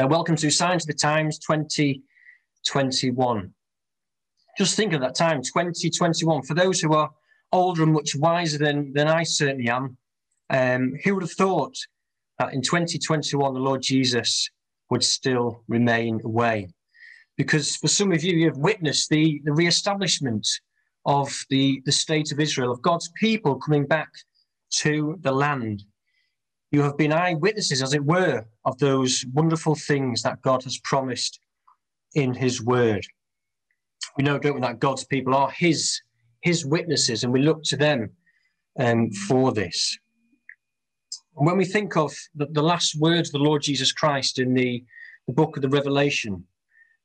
Uh, welcome to Signs of the Times 2021. Just think of that time, 2021. For those who are older and much wiser than, than I certainly am, um, who would have thought that in 2021 the Lord Jesus would still remain away? Because for some of you, you have witnessed the, the re-establishment of the, the state of Israel, of God's people coming back to the land. You have been eyewitnesses, as it were, of those wonderful things that God has promised in His Word. We know, don't we, that God's people are His His witnesses, and we look to them um, for this. When we think of the, the last words of the Lord Jesus Christ in the, the book of the Revelation,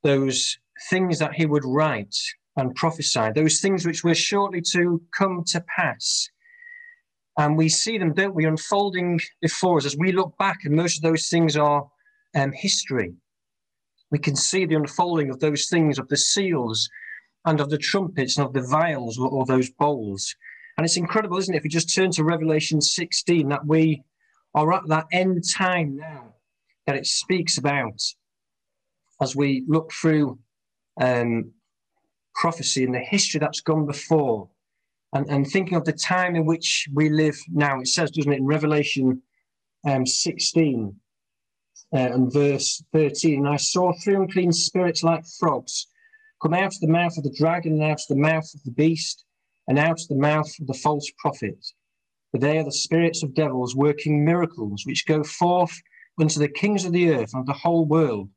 those things that He would write and prophesy, those things which were shortly to come to pass, and we see them, don't we, unfolding before us as we look back, and most of those things are um, history. We can see the unfolding of those things, of the seals and of the trumpets and of the vials or, or those bowls. And it's incredible, isn't it, if we just turn to Revelation 16, that we are at that end time now that it speaks about as we look through um, prophecy and the history that's gone before and, and thinking of the time in which we live now. It says, doesn't it, in Revelation um, 16 uh, and verse 13, and I saw three unclean spirits like frogs come out of the mouth of the dragon and out of the mouth of the beast and out of the mouth of the false prophet. For they are the spirits of devils working miracles, which go forth unto the kings of the earth and the whole world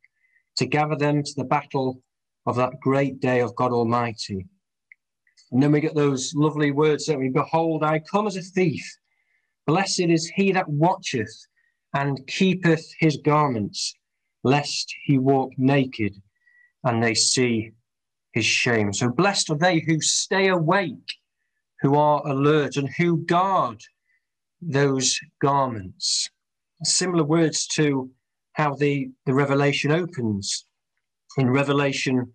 to gather them to the battle of that great day of God Almighty. And then we get those lovely words that we behold, I come as a thief. Blessed is he that watcheth and keepeth his garments, lest he walk naked and they see his shame. So blessed are they who stay awake, who are alert, and who guard those garments. Similar words to how the, the revelation opens. In Revelation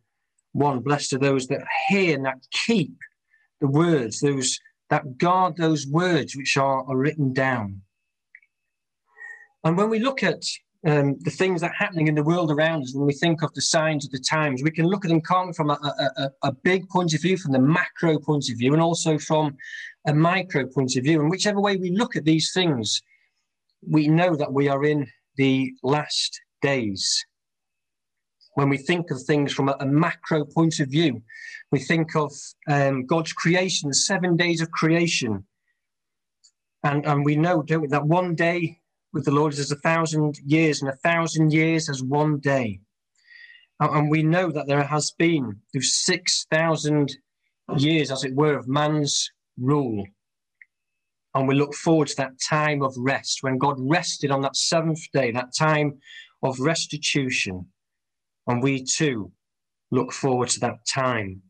1, blessed are those that hear and that keep the words, those that guard those words which are, are written down. And when we look at um, the things that are happening in the world around us, when we think of the signs of the times, we can look at them calmly from a, a, a, big point of view, from the macro point of view, and also from a micro point of view. And whichever way we look at these things, we know that we are in the last days when we think of things from a, a macro point of view. We think of um, God's creation, the seven days of creation. And, and we know, don't we, that one day with the Lord is a thousand years, and a thousand years as one day. And we know that there has been through 6,000 years, as it were, of man's rule. And we look forward to that time of rest when God rested on that seventh day, that time of restitution. And we too look forward to that time.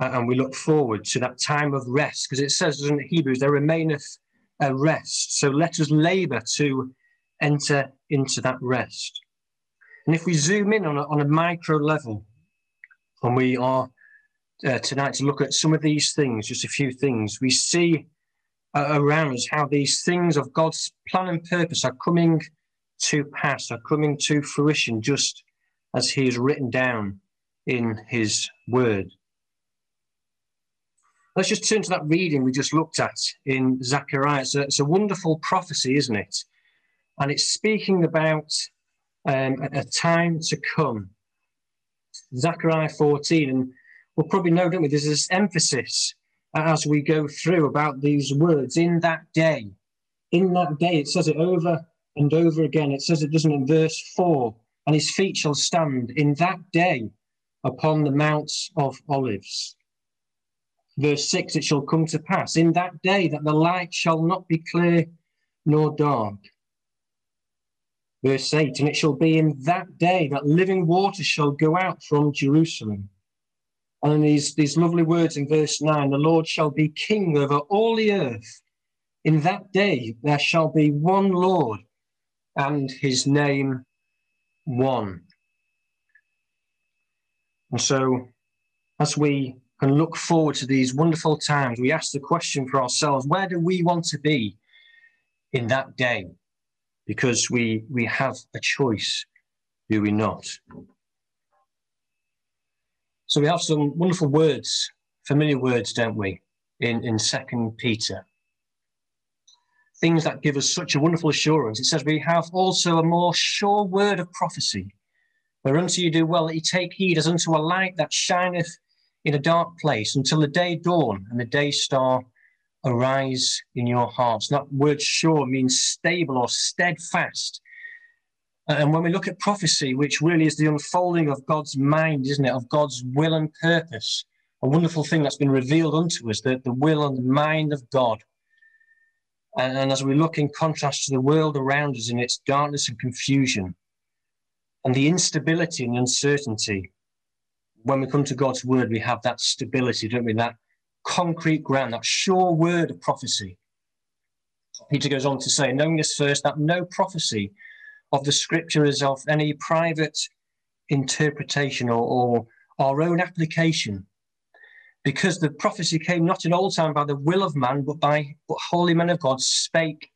And we look forward to that time of rest, because it says in Hebrews, there remaineth a rest. So let us labor to enter into that rest. And if we zoom in on a, on a micro level, and we are uh, tonight to look at some of these things, just a few things, we see uh, around us how these things of God's plan and purpose are coming to pass, are coming to fruition just as he is written down in his word. Let's just turn to that reading we just looked at in Zechariah. It's a, it's a wonderful prophecy, isn't it? And it's speaking about um, a, time to come. Zechariah 14, and we'll probably know, don't we? There's this emphasis as we go through about these words in that day. In that day, it says it over and over again. It says it doesn't in verse 4 and his feet shall stand in that day upon the mounts of olives. Verse 6 It shall come to pass in that day that the light shall not be clear nor dark. Verse 8 And it shall be in that day that living water shall go out from Jerusalem. And these, these lovely words in verse 9 The Lord shall be king over all the earth. In that day there shall be one Lord, and his name one. And so, as we can look forward to these wonderful times, we ask the question for ourselves where do we want to be in that day? Because we, we have a choice do we not? So we have some wonderful words, familiar words, don't we, in, in Second Peter. Things that give us such a wonderful assurance. It says, We have also a more sure word of prophecy, whereunto you do well that you take heed as unto a light that shineth in a dark place until the day dawn and the day star arise in your hearts. That word sure means stable or steadfast. And when we look at prophecy, which really is the unfolding of God's mind, isn't it, of God's will and purpose, a wonderful thing that's been revealed unto us, that the will and the mind of God. And, and as we look in contrast to the world around us in its darkness and confusion, and the instability and uncertainty, when we come to God's word, we have that stability, don't we? That concrete ground, that sure word of prophecy. Peter goes on to say, knowing this first, that no prophecy of the scripture is of any private interpretation or, or our own application, because the prophecy came not in old time by the will of man, but by but holy men of God spake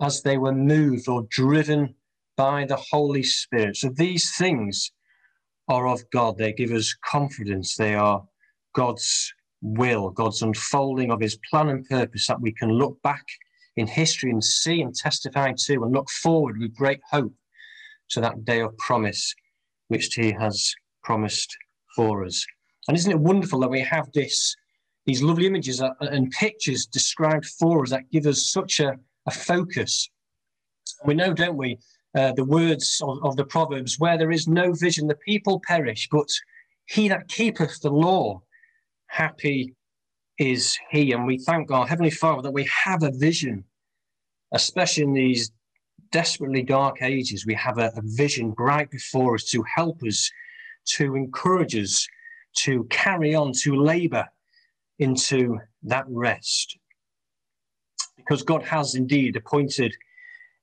as they were moved or driven by the Holy Spirit. So these things are of God. They give us confidence. They are God's will, God's unfolding of his plan and purpose that we can look back in history and see and testify to and look forward with great hope to that day of promise which he has promised for us. And isn't it wonderful that we have this, these lovely images and pictures described for us that give us such a, a focus? We know, don't we, uh, the words of, of the Proverbs, where there is no vision, the people perish, but he that keepeth the law, happy is he. And we thank our Heavenly Father that we have a vision, especially in these desperately dark ages. We have a, a vision bright before us to help us, to encourage us, to carry on, to labor into that rest. Because God has indeed appointed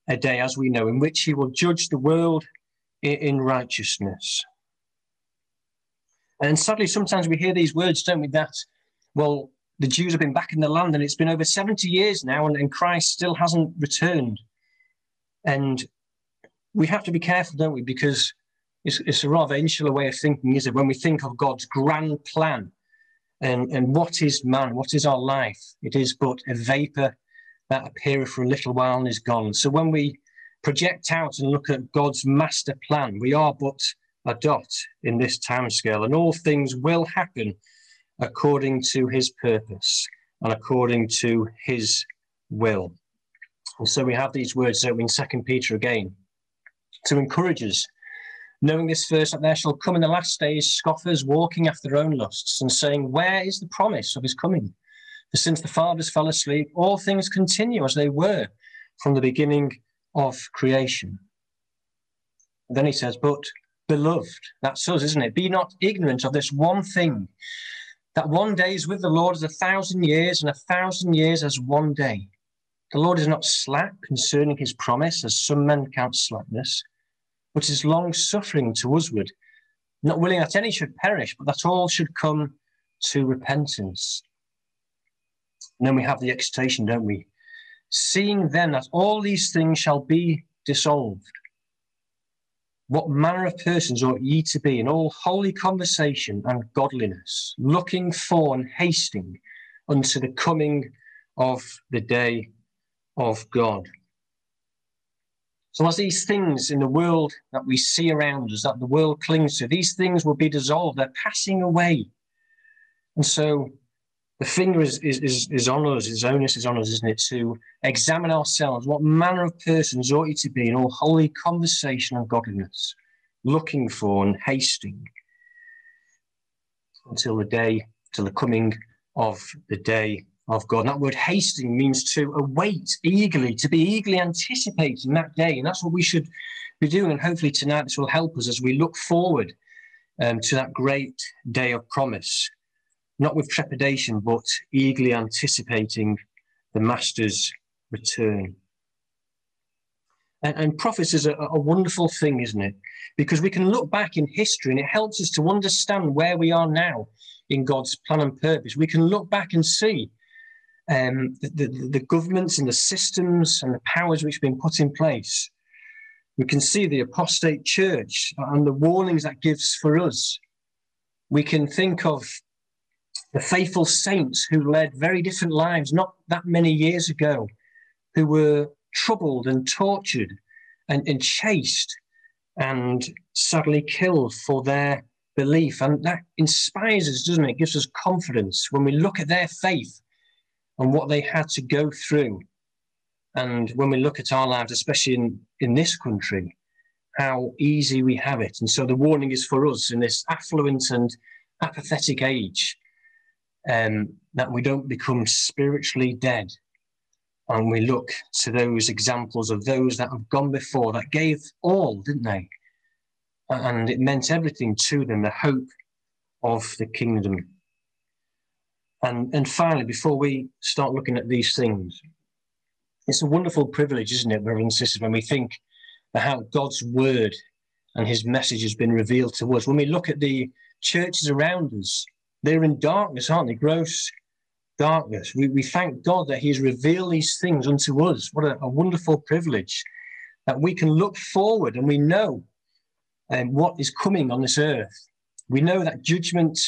a day, as we know, in which he will judge the world in, righteousness. And sadly, sometimes we hear these words, don't we, that, well, the Jews have been back in the land and it's been over 70 years now and, and Christ still hasn't returned. And we have to be careful, don't we? Because it's, it's a rather insular way of thinking, is it? When we think of God's grand plan and, and what is man, what is our life? It is but a vapor that appeareth for a little while and is gone. So when we project out and look at God's master plan, we are but a dot in this time scale, and all things will happen according to his purpose and according to his will. And so we have these words in Second Peter again to encourage us, knowing this first that there shall come in the last days scoffers walking after their own lusts and saying, Where is the promise of his coming? For since the fathers fell asleep, all things continue as they were from the beginning of creation. And then he says, But beloved, that's us, isn't it? Be not ignorant of this one thing, that one day is with the Lord as a thousand years, and a thousand years as one day. The Lord is not slack concerning his promise, as some men count slackness, but is long suffering to usward, not willing that any should perish, but that all should come to repentance. And then we have the exhortation, don't we? Seeing then that all these things shall be dissolved, what manner of persons ought ye to be in all holy conversation and godliness, looking for and hasting unto the coming of the day of God. So, as these things in the world that we see around us, that the world clings to, these things will be dissolved, they're passing away. And so, the finger is, is, is, is on us, his onus is on us, isn't it, to examine ourselves. What manner of persons ought you to be in all holy conversation and godliness, looking for and hasting until the day, till the coming of the day of God. And that word hasting means to await eagerly, to be eagerly anticipating that day. And that's what we should be doing. And hopefully tonight this will help us as we look forward um, to that great day of promise, not with trepidation, but eagerly anticipating the Master's return. And, and prophecy is a, a wonderful thing, isn't it? Because we can look back in history and it helps us to understand where we are now in God's plan and purpose. We can look back and see um, the, the, the, governments and the systems and the powers which have been put in place We can see the apostate church and the warnings that gives for us. We can think of the faithful saints who led very different lives not that many years ago, who were troubled and tortured and, and chased and sadly killed for their belief. And that inspires us, doesn't it? it? gives us confidence when we look at their faith and what they had to go through. And when we look at our lives, especially in, in this country, how easy we have it. And so the warning is for us in this affluent and apathetic age um, that we don't become spiritually dead. And we look to those examples of those that have gone before that gave all, didn't they? And it meant everything to them, the hope of the kingdom. And, and finally, before we start looking at these things, it's a wonderful privilege, isn't it, brothers and sisters, when we think how God's word and his message has been revealed to us. When we look at the churches around us, they're in darkness, aren't they? Gross darkness. We, we thank God that He has revealed these things unto us. What a, a wonderful privilege that we can look forward and we know um, what is coming on this earth. We know that judgment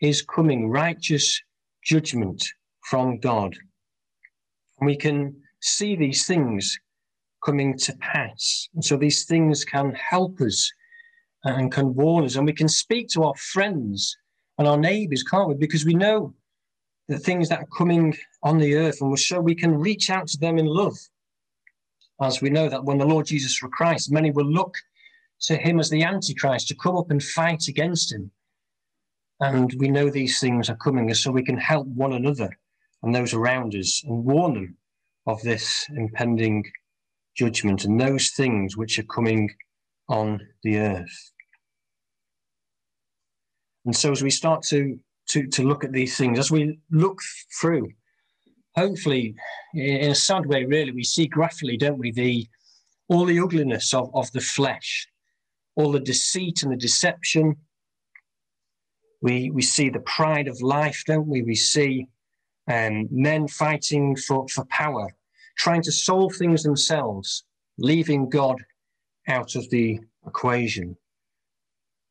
is coming, righteous judgment from God. And we can see these things coming to pass. And so these things can help us and can warn us. And we can speak to our friends and our neighbors, can't we? Because we know the things that are coming on the earth, and we're so we can reach out to them in love. As we know that when the Lord Jesus Christ, many will look to him as the Antichrist to come up and fight against him. And we know these things are coming, so we can help one another and those around us and warn them of this impending judgment and those things which are coming on the earth. And so as we start to, to, to look at these things, as we look through, hopefully, in a sad way, really, we see graphically, don't we, the all the ugliness of, of the flesh, all the deceit and the deception. We, we see the pride of life, don't we? We see um, men fighting for, for power, trying to solve things themselves, leaving God out of the equation.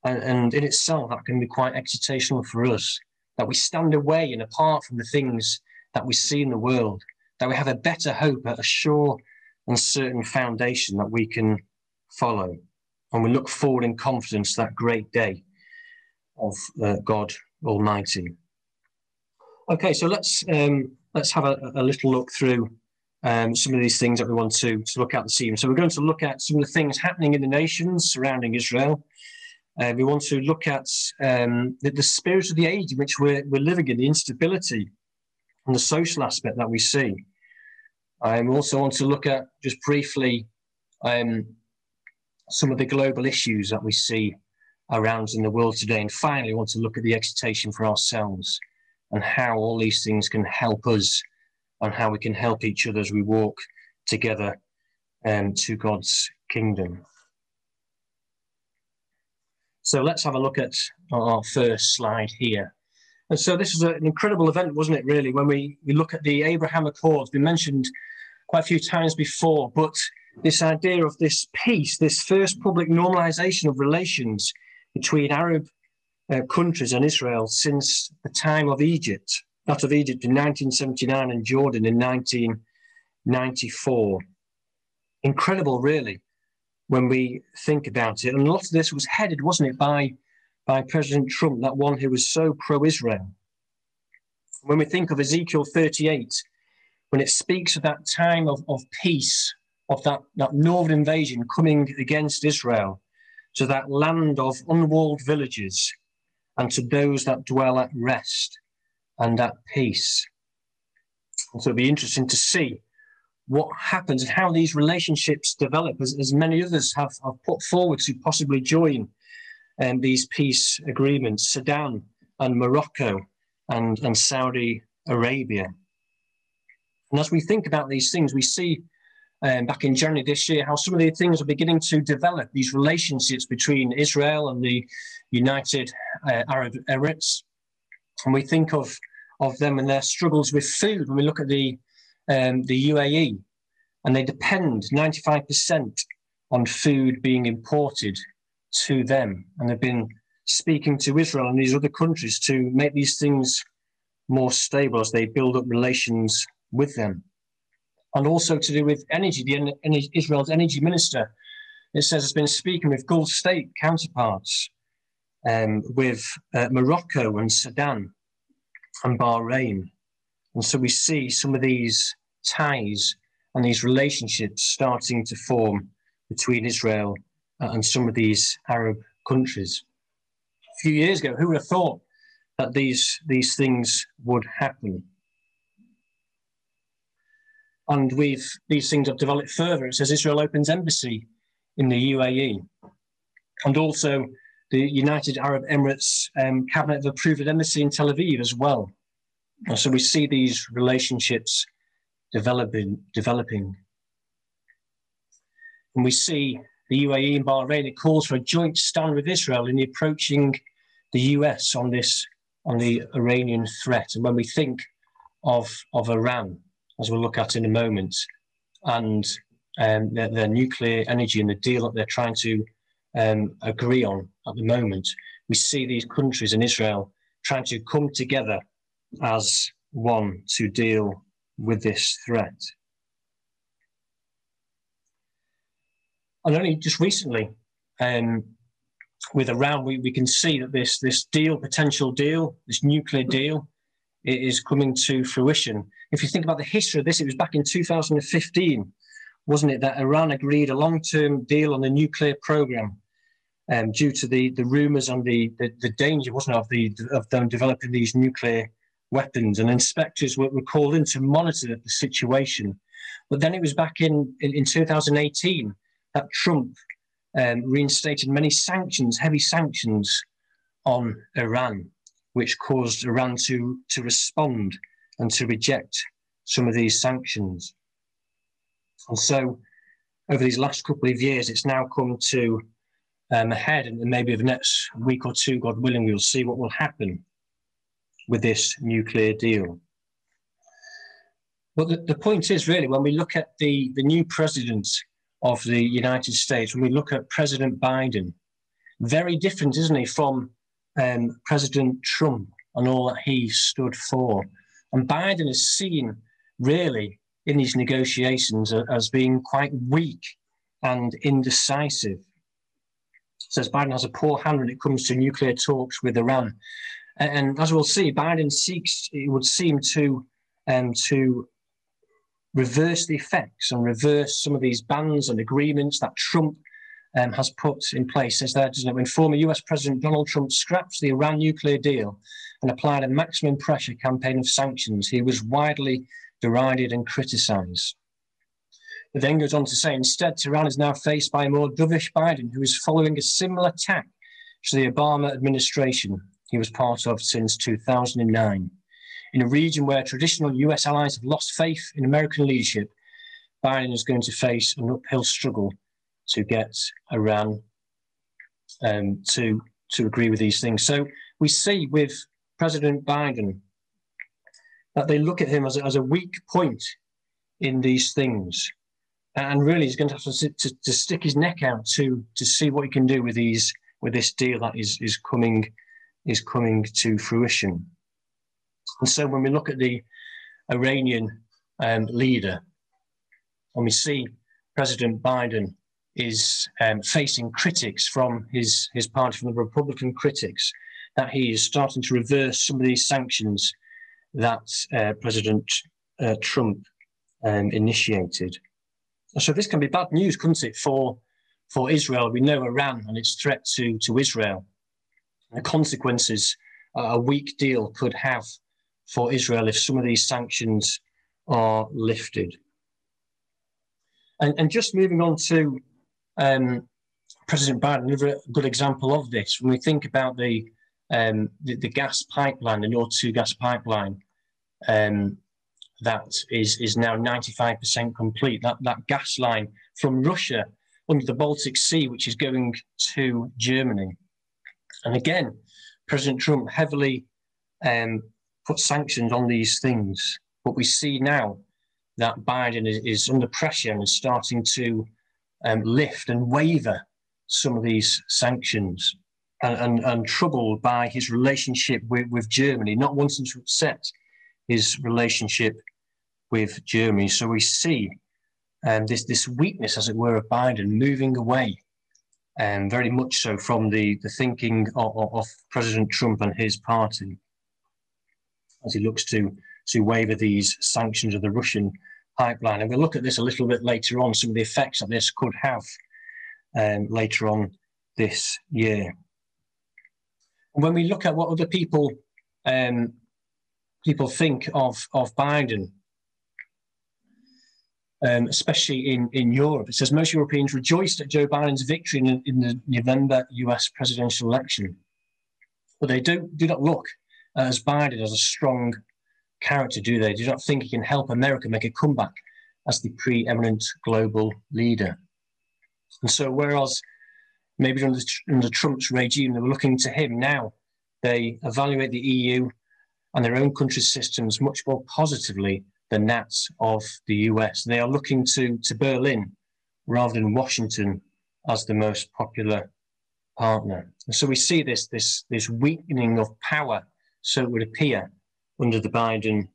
And, and in itself, that can be quite excitational for us that we stand away and apart from the things that we see in the world, that we have a better hope, a sure and certain foundation that we can follow. And we look forward in confidence to that great day of uh, God Almighty. Okay, so let's um, let's have a, a, little look through um, some of these things that we want to, to look at this evening. So we're going to look at some of the things happening in the nations surrounding Israel. Uh, we want to look at um, the, the, spirit of the age in which we're, we're living in, the instability and the social aspect that we see. I also want to look at just briefly um, some of the global issues that we see around in the world today. And finally, want to look at the excitation for ourselves and how all these things can help us and how we can help each other as we walk together um, to God's kingdom. So let's have a look at our first slide here. And so this was an incredible event, wasn't it, really, when we, we look at the Abraham Accords, been mentioned quite a few times before, but this idea of this peace, this first public normalization of relations between Arab uh, countries and Israel since the time of Egypt, not of Egypt in 1979 and Jordan in 1994. Incredible, really when we think about it. And a lot of this was headed, wasn't it, by, by President Trump, that one who was so pro Israel. When we think of Ezekiel 38, when it speaks of that time of, of peace, of that, that northern invasion coming against Israel, to that land of unwalled villages, and to those that dwell at rest and at peace. And so it'll be interesting to see what happens and how these relationships develop, as, as many others have, have, put forward to possibly join um, these peace agreements, Sudan and Morocco and, and Saudi Arabia. And as we think about these things, we see um, back in January this year how some of these things are beginning to develop, these relationships between Israel and the United uh, Arab Emirates. And we think of, of them and their struggles with food when we look at the um, the UAE, and they depend 95% on food being imported to them. And they've been speaking to Israel and these other countries to make these things more stable as they build up relations with them. And also to do with energy, the Israel's energy minister, it says, has been speaking with Gulf state counterparts, um, with uh, Morocco and Sudan and Bahrain. And so we see some of these ties and these relationships starting to form between Israel and some of these Arab countries. A few years ago, who would have thought that these, these things would happen? And we've these things have developed further. It says Israel opens embassy in the UAE. And also the United Arab Emirates um, cabinet have approved an embassy in Tel Aviv as well. And so we see these relationships developing, developing. And we see the UAE and Bahrain, it calls for a joint stand with Israel in approaching the US on this, on the Iranian threat. And when we think of, of Iran, as we'll look at in a moment, and um, their, their, nuclear energy and the deal that they're trying to um, agree on at the moment, we see these countries and Israel trying to come together as one to deal with this threat. And only just recently, um, with Iran, we, we can see that this, this deal, potential deal, this nuclear deal, it is coming to fruition. If you think about the history of this, it was back in 2015, wasn't it, that Iran agreed a long-term deal on the nuclear program um, due to the, the rumours and the, the, the, danger, wasn't it, of, the, of them developing these nuclear weapons. And inspectors were, were called in to monitor the situation. But then it was back in, in, in 2018 that Trump um, reinstated many sanctions, heavy sanctions on Iran, which caused Iran to, to respond and to reject some of these sanctions. And so, over these last couple of years, it's now come to um, a head, and maybe the next week or two, God willing, we'll see what will happen with this nuclear deal. But the, the point is really, when we look at the, the new president of the United States, when we look at President Biden, very different, isn't he, from um, President Trump and all that he stood for. And Biden is seen really in these negotiations as being quite weak and indecisive. Says Biden has a poor hand when it comes to nuclear talks with Iran. And as we'll see, Biden seeks, it would seem to, um, to reverse the effects and reverse some of these bans and agreements that Trump um, has put in place. Says there, doesn't? When former US President Donald Trump scrapped the Iran nuclear deal and applied a maximum pressure campaign of sanctions, he was widely derided and criticized. It then goes on to say, instead, Tehran is now faced by a more dovish Biden, who is following a similar tack to the Obama administration he was part of since 2009. In a region where traditional US allies have lost faith in American leadership, Biden is going to face an uphill struggle to get Iran um, to, to agree with these things. So we see with President Biden that they look at him as a, as a weak point in these things. And really, he's going to have to, to, to stick his neck out to, to see what he can do with these with this deal that is, is coming is coming to fruition. And so when we look at the Iranian um, leader, and we see President Biden is um, facing critics from his, his party, from the Republican critics, that he is starting to reverse some of these sanctions that uh, President uh, Trump um, initiated. So this can be bad news, couldn't it, for, for Israel? We know Iran and its threat to, to Israel the consequences a weak deal could have for Israel if some of these sanctions are lifted. And, and just moving on to um, President Biden, is a good example of this, when we think about the, um, the, the, gas pipeline, the Nord 2 gas pipeline, um, that is, is now 95% complete. That, that gas line from Russia under the Baltic Sea, which is going to Germany. And again, President Trump heavily um, put sanctions on these things. But we see now that Biden is, is under pressure and is starting to um, lift and waver some of these sanctions and, and, and troubled by his relationship with, with Germany, not wanting to upset his relationship with Germany. So we see um, this, this weakness, as it were, of Biden moving away and um, very much so from the, the thinking of, of, President Trump and his party as he looks to, to waiver these sanctions of the Russian pipeline. And we'll look at this a little bit later on, some of the effects that this could have um, later on this year. And when we look at what other people um, people think of, of Biden, um, especially in, in Europe. It says most Europeans rejoiced at Joe Biden's victory in, in the November US presidential election. But they don't do not look as Biden as a strong character, do they? Do you not think he can help America make a comeback as the preeminent global leader. And so, whereas maybe under, under Trump's regime, they were looking to him, now they evaluate the EU and their own country's systems much more positively than that of the US. They are looking to, to Berlin rather than Washington as the most popular partner. And so we see this, this, this weakening of power, so it would appear, under the Biden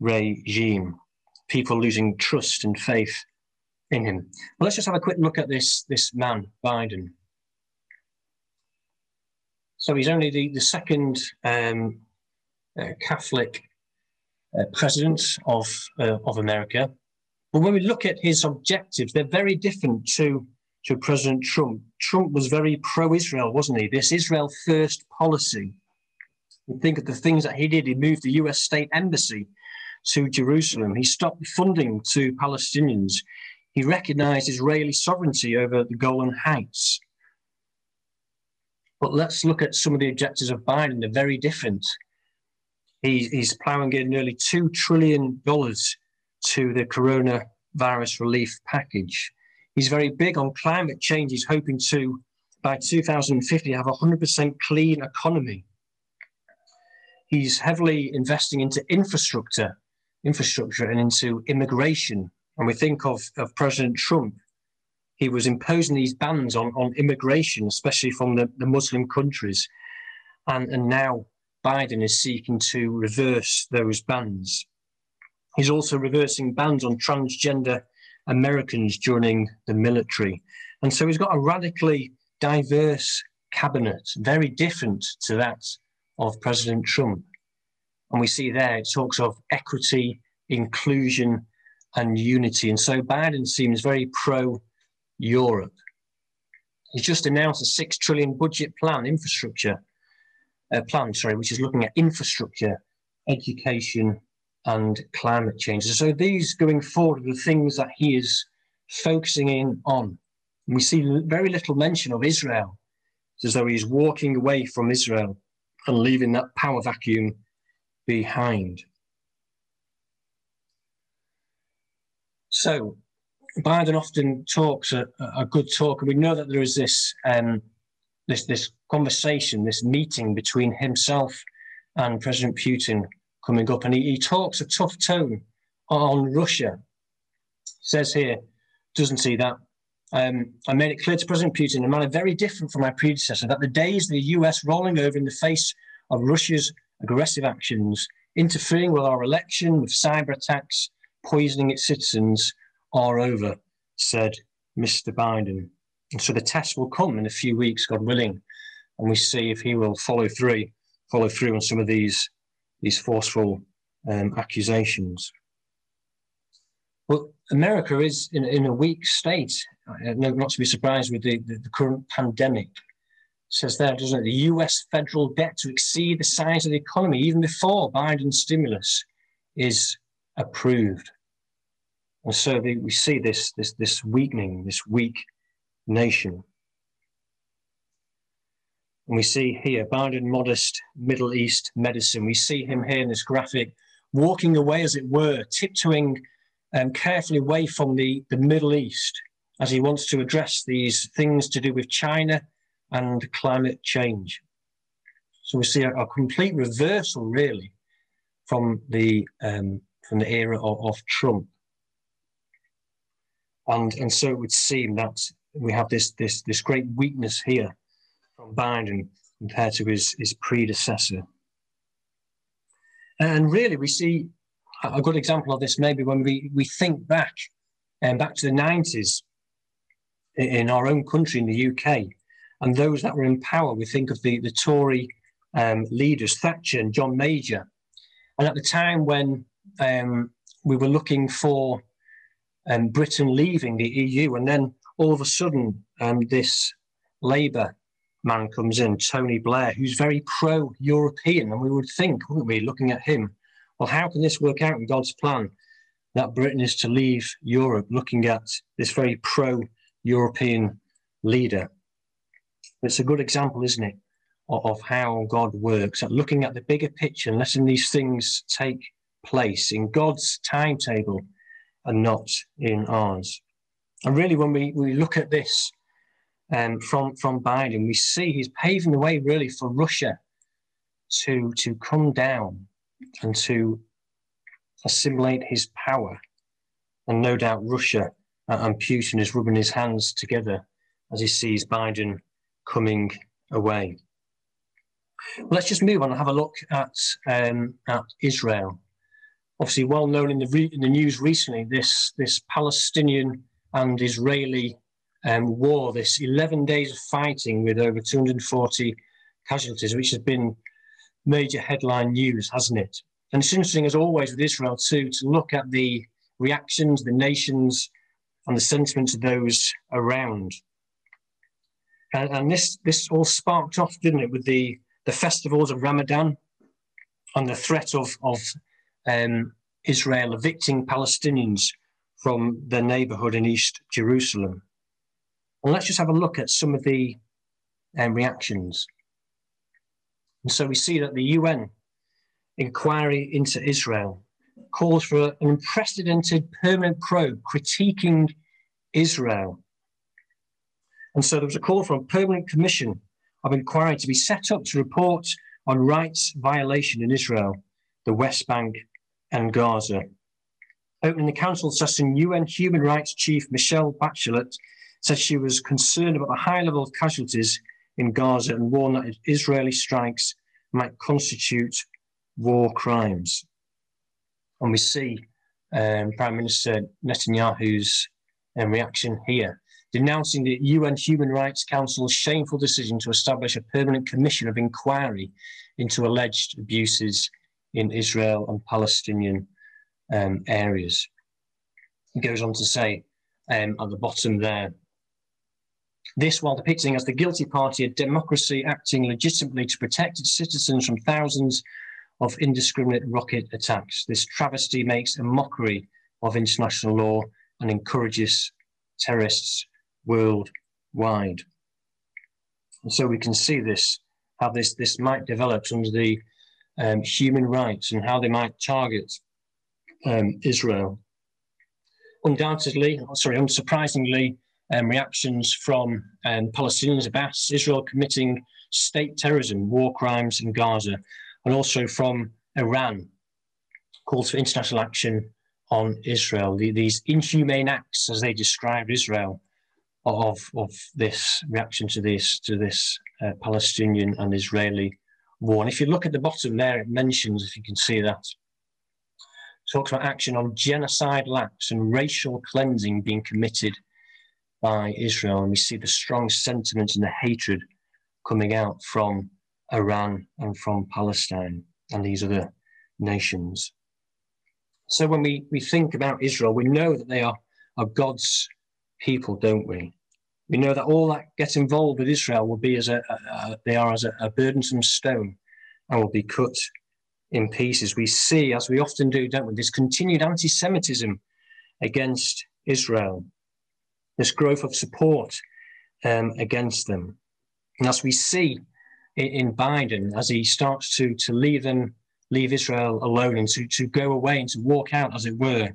regime. People losing trust and faith in him. Well, let's just have a quick look at this, this man, Biden. So he's only the, the second um, uh, Catholic uh, president of, uh, of America. But when we look at his objectives, they're very different to, to President Trump. Trump was very pro Israel, wasn't he? This Israel first policy. Think of the things that he did. He moved the US state embassy to Jerusalem, he stopped funding to Palestinians, he recognized Israeli sovereignty over the Golan Heights. But let's look at some of the objectives of Biden. They're very different. He, he's plowing in nearly $2 trillion to the coronavirus relief package. He's very big on climate change. He's hoping to, by 2050, have a 100% clean economy. He's heavily investing into infrastructure, infrastructure and into immigration. And we think of, of President Trump. He was imposing these bans on, on immigration, especially from the, the Muslim countries. And, and now Biden is seeking to reverse those bans. He's also reversing bans on transgender Americans joining the military. And so he's got a radically diverse cabinet, very different to that of President Trump. And we see there it talks of equity, inclusion, and unity. And so Biden seems very pro Europe. He's just announced a six trillion budget plan, infrastructure uh, plan, sorry, which is looking at infrastructure, education, and climate change. So these going forward are the things that he is focusing in on. And we see very little mention of Israel. It's as though he's walking away from Israel and leaving that power vacuum behind. So Biden often talks a, a, good talk, and we know that there is this um, this this conversation, this meeting between himself and President Putin coming up, and he, he talks a tough tone on Russia. He says here, doesn't see that. Um, I made it clear to President Putin in a manner very different from my predecessor that the days of the US rolling over in the face of Russia's aggressive actions, interfering with our election, with cyber attacks, poisoning its citizens, are over, said Mr. Biden. And so the test will come in a few weeks, God willing, and we see if he will follow through, follow through on some of these these forceful um, accusations. Well, America is in, in a weak state, not to be surprised with the, the, the current pandemic. Says there, doesn't it? The US federal debt to exceed the size of the economy even before Biden's stimulus is approved. And so the, we see this, this, this weakening, this weak nation. And we see here Biden modest Middle East medicine. We see him here in this graphic walking away, as it were, tiptoeing um, carefully away from the, the Middle East as he wants to address these things to do with China and climate change. So we see a, a complete reversal, really, from the um, from the era of, of Trump. And, and so it would seem that we have this, this, this great weakness here from Biden compared to his, his predecessor. And really, we see a good example of this maybe when we, we think back and um, back to the 90s in our own country in the UK and those that were in power. We think of the, the Tory um, leaders, Thatcher and John Major. And at the time when um, we were looking for um, Britain leaving the EU, and then all of a sudden, um, this Labour man comes in, Tony Blair, who's very pro European. And we would think, wouldn't we, looking at him, well, how can this work out in God's plan that Britain is to leave Europe, looking at this very pro European leader? It's a good example, isn't it, of, how God works, at looking at the bigger picture and letting these things take place in God's timetable and not in ours. And really, when we, we look at this um, from, from Biden, we see he's paving the way really for Russia to, to come down and to assimilate his power. And no doubt Russia and Putin is rubbing his hands together as he sees Biden coming away. let's just move on and have a look at, um, at Israel. Obviously, well known in the, re- in the news recently, this, this Palestinian and Israeli um, war, this 11 days of fighting with over 240 casualties, which has been major headline news, hasn't it? And it's interesting, as always, with Israel too, to look at the reactions, the nations, and the sentiments of those around. And, and this this all sparked off, didn't it, with the the festivals of Ramadan and the threat of of um, Israel evicting Palestinians from their neighborhood in East Jerusalem. And let's just have a look at some of the um, reactions. And so we see that the UN inquiry into Israel calls for an unprecedented permanent probe critiquing Israel. And so there was a call for a permanent commission of inquiry to be set up to report on rights violation in Israel, the West Bank, and Gaza. Opening the council session, UN Human Rights Chief Michelle Bachelet said she was concerned about the high level of casualties in Gaza and warned that Israeli strikes might constitute war crimes. And we see um, Prime Minister Netanyahu's um, reaction here, denouncing the UN Human Rights Council's shameful decision to establish a permanent commission of inquiry into alleged abuses in Israel and Palestinian um, areas. He goes on to say um, at the bottom there, this while depicting as the guilty party a democracy acting legitimately to protect its citizens from thousands of indiscriminate rocket attacks. This travesty makes a mockery of international law and encourages terrorists worldwide. And so we can see this, how this, this might develop under the um, human rights and how they might target um, Israel. Undoubtedly, sorry, unsurprisingly, um, reactions from um, Palestinians about Israel committing state terrorism, war crimes in Gaza, and also from Iran, calls for international action on Israel. The, these inhumane acts, as they describe Israel, of, of this reaction to this to this uh, Palestinian and Israeli war. And if you look at the bottom there, it mentions, if you can see that, talks about action on genocidal acts and racial cleansing being committed by Israel. And we see the strong sentiment and the hatred coming out from Iran and from Palestine and these other nations. So when we, we think about Israel, we know that they are, are God's people, don't we? We know that all that gets involved with Israel will be as a, a, they are as a, a burdensome stone and will be cut in pieces. We see, as we often do, don't we, this continued anti-Semitism against Israel, this growth of support um, against them. And as we see in, in Biden, as he starts to, to leave them leave Israel alone and to, to go away and to walk out, as it were,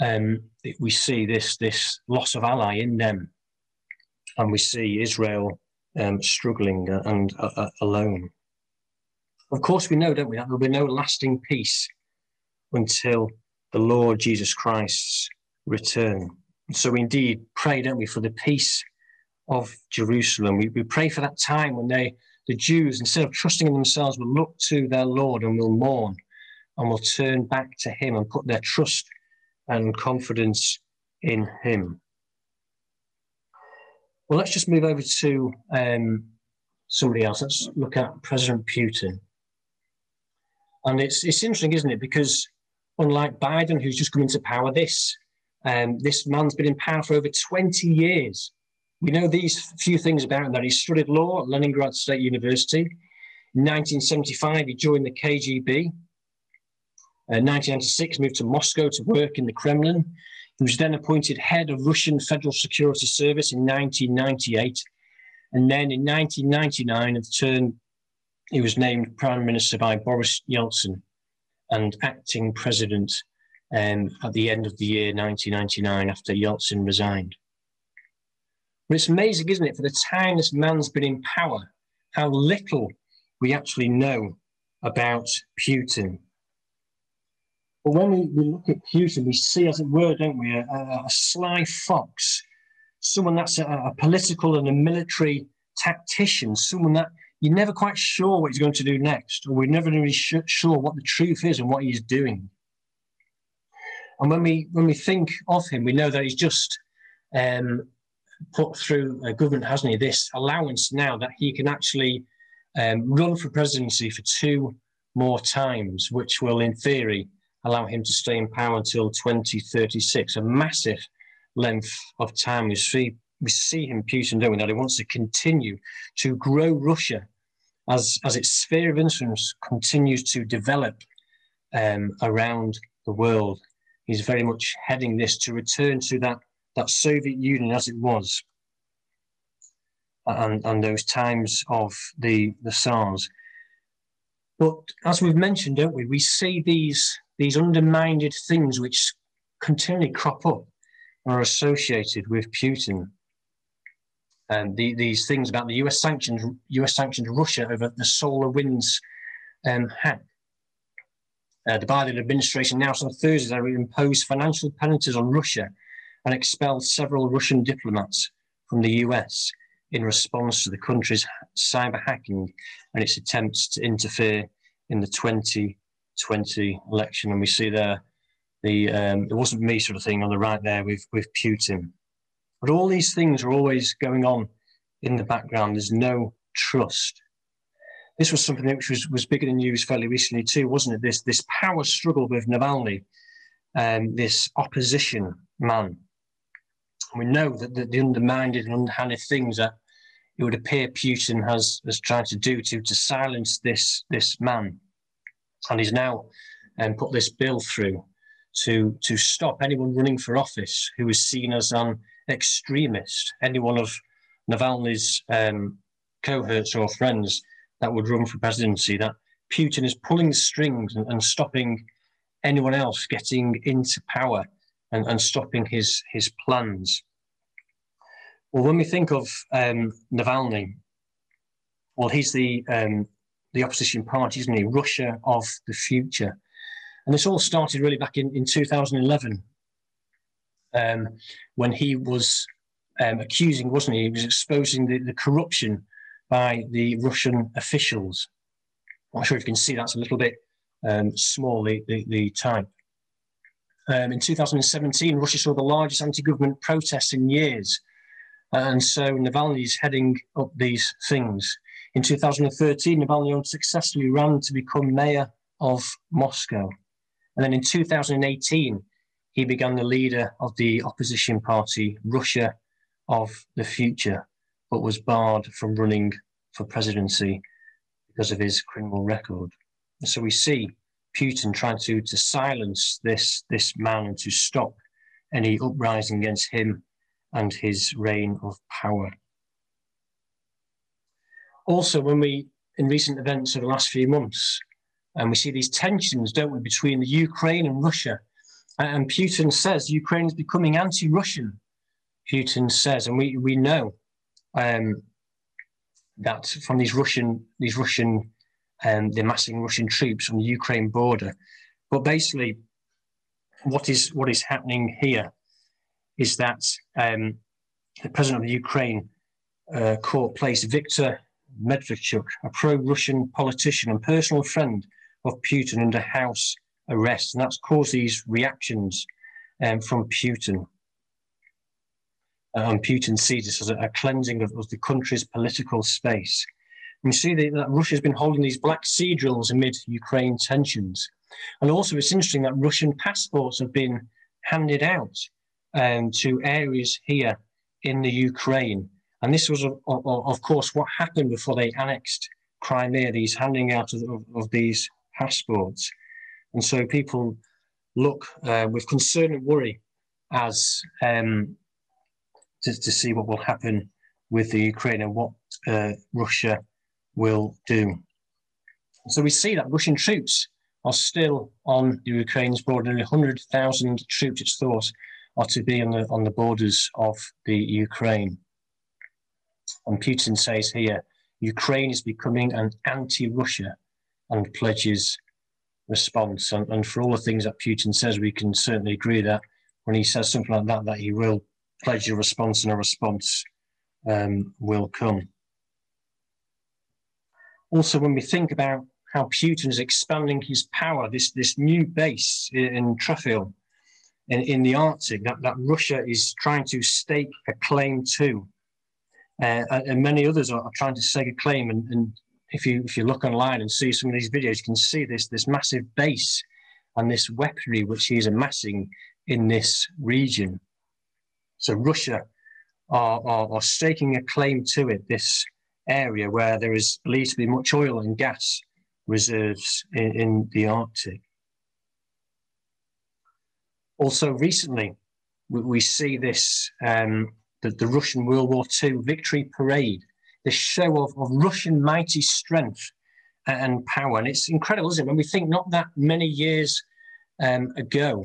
um, we see this, this loss of ally in them. And we see Israel um, struggling and uh, uh, alone. Of course, we know, don't we, that there will be no lasting peace until the Lord Jesus Christ's return. So we indeed pray, don't we, for the peace of Jerusalem. We, we pray for that time when they, the Jews, instead of trusting in themselves, will look to their Lord and will mourn and will turn back to Him and put their trust and confidence in Him. Well, let's just move over to um, somebody else. Let's look at President Putin. And it's it's interesting, isn't it? Because unlike Biden, who's just come into power, this um, this man's been in power for over 20 years. We know these few things about him that he studied law at Leningrad State University. In 1975, he joined the KGB. In uh, 1996, moved to Moscow to work in the Kremlin. He was then appointed head of Russian Federal Security Service in 1998. And then in 1999, of turn, he was named Prime Minister by Boris Yeltsin and acting president um, at the end of the year 1999 after Yeltsin resigned. But it's amazing, isn't it, for the time this man's been in power, how little we actually know about Putin. But when we, we look at Putin, we see, as it were, don't we, a, a sly fox, someone that's a, a political and a military tactician, someone that you're never quite sure what he's going to do next, or we're never really sure what the truth is and what he's doing. And when we when we think of him, we know that he's just um, put through a government, hasn't he? This allowance now that he can actually um, run for presidency for two more times, which will, in theory, allow him to stay in power until 2036. A massive length of time. We see we see him Putin doing that. He wants to continue to grow Russia as as its sphere of influence continues to develop um, around the world he's very much heading this to return to that, that Soviet Union as it was and, and those times of the, the Tsars. But as we've mentioned, don't we, we see these, these undermined things which continually crop up and are associated with Putin. And the, these things about the US sanctions, US sanctioned Russia over the SolarWinds um, hack. Uh, the Biden administration announced on Thursday that it would impose financial penalties on Russia and expelled several Russian diplomats from the US in response to the country's cyber hacking and its attempts to interfere in the 2020 election. And we see there the um, it wasn't me sort of thing on the right there with with Putin. But all these things are always going on in the background. There's no trust this was something which was, was big in the news fairly recently too, wasn't it? This this power struggle with Navalny, um, this opposition man. We know that the, the undermined and underhanded things that it would appear Putin has has tried to do to to silence this this man, and he's now um, put this bill through to to stop anyone running for office who is seen as an extremist, anyone of Navalny's um, cohorts or friends that would run for presidency, that Putin is pulling strings and, and stopping anyone else getting into power and, and, stopping his, his plans. Well, when we think of um, Navalny, well, he's the, um, the opposition party, isn't he? Russia of the future. And this all started really back in, in 2011 um, when he was um, accusing, wasn't he? He was exposing the, the corruption by the Russian officials. I'm not sure if you can see that's a little bit um, small, the, the, the type. Um, in 2017, Russia saw the largest anti-government protests in years. And so Navalny is heading up these things. In 2013, Navalny successfully ran to become mayor of Moscow. And then in 2018, he began the leader of the opposition party, Russia of the Future but was barred from running for presidency because of his criminal record. So we see Putin trying to, to silence this, this man and to stop any uprising against him and his reign of power. Also, when we, in recent events of the last few months, and we see these tensions, don't we, between the Ukraine and Russia. And Putin says Ukraine is becoming anti-Russian. Putin says, and we, we know um, that from these Russian these Russian um, the massing Russian troops on the Ukraine border. But basically, what is what is happening here is that um, the president of the Ukraine uh, court placed Viktor Medvedchuk, a pro-Russian politician and personal friend of Putin, under house arrest, and that's caused these reactions um, from Putin. Uh, and Putin sees this as a, a cleansing of, of, the country's political space. You see that, that Russia's been holding these Black Sea drills amid Ukraine tensions. And also, it's interesting that Russian passports have been handed out um, to areas here in the Ukraine. And this was, of, of, course, what happened before they annexed Crimea, these handing out of, of these passports. And so people look uh, with concern and worry as um, to, to, see what will happen with the Ukraine and what uh, Russia will do. So we see that Russian troops are still on the Ukraine's border. Nearly 100,000 troops, it's thought, are to be on the, on the borders of the Ukraine. And Putin says here, Ukraine is becoming an anti-Russia and pledges response. And, and for all the things that Putin says, we can certainly agree that when he says something like that, that he will pledge a response and a response um, will come. Also, when we think about how Putin is expanding his power, this, this new base in, in Trefoil in, in the Arctic that, that Russia is trying to stake a claim to. Uh, and many others are, are, trying to stake a claim. And, and if you if you look online and see some of these videos, you can see this this massive base and this weaponry which he is amassing in this region. So Russia are, are, are staking a claim to it, this area where there is believed to be much oil and gas reserves in, in the Arctic. Also, recently, we, we see this um, the, the Russian World War II victory parade the show of, of Russian mighty strength and power. And it's incredible, isn't it? When we think not that many years um, ago,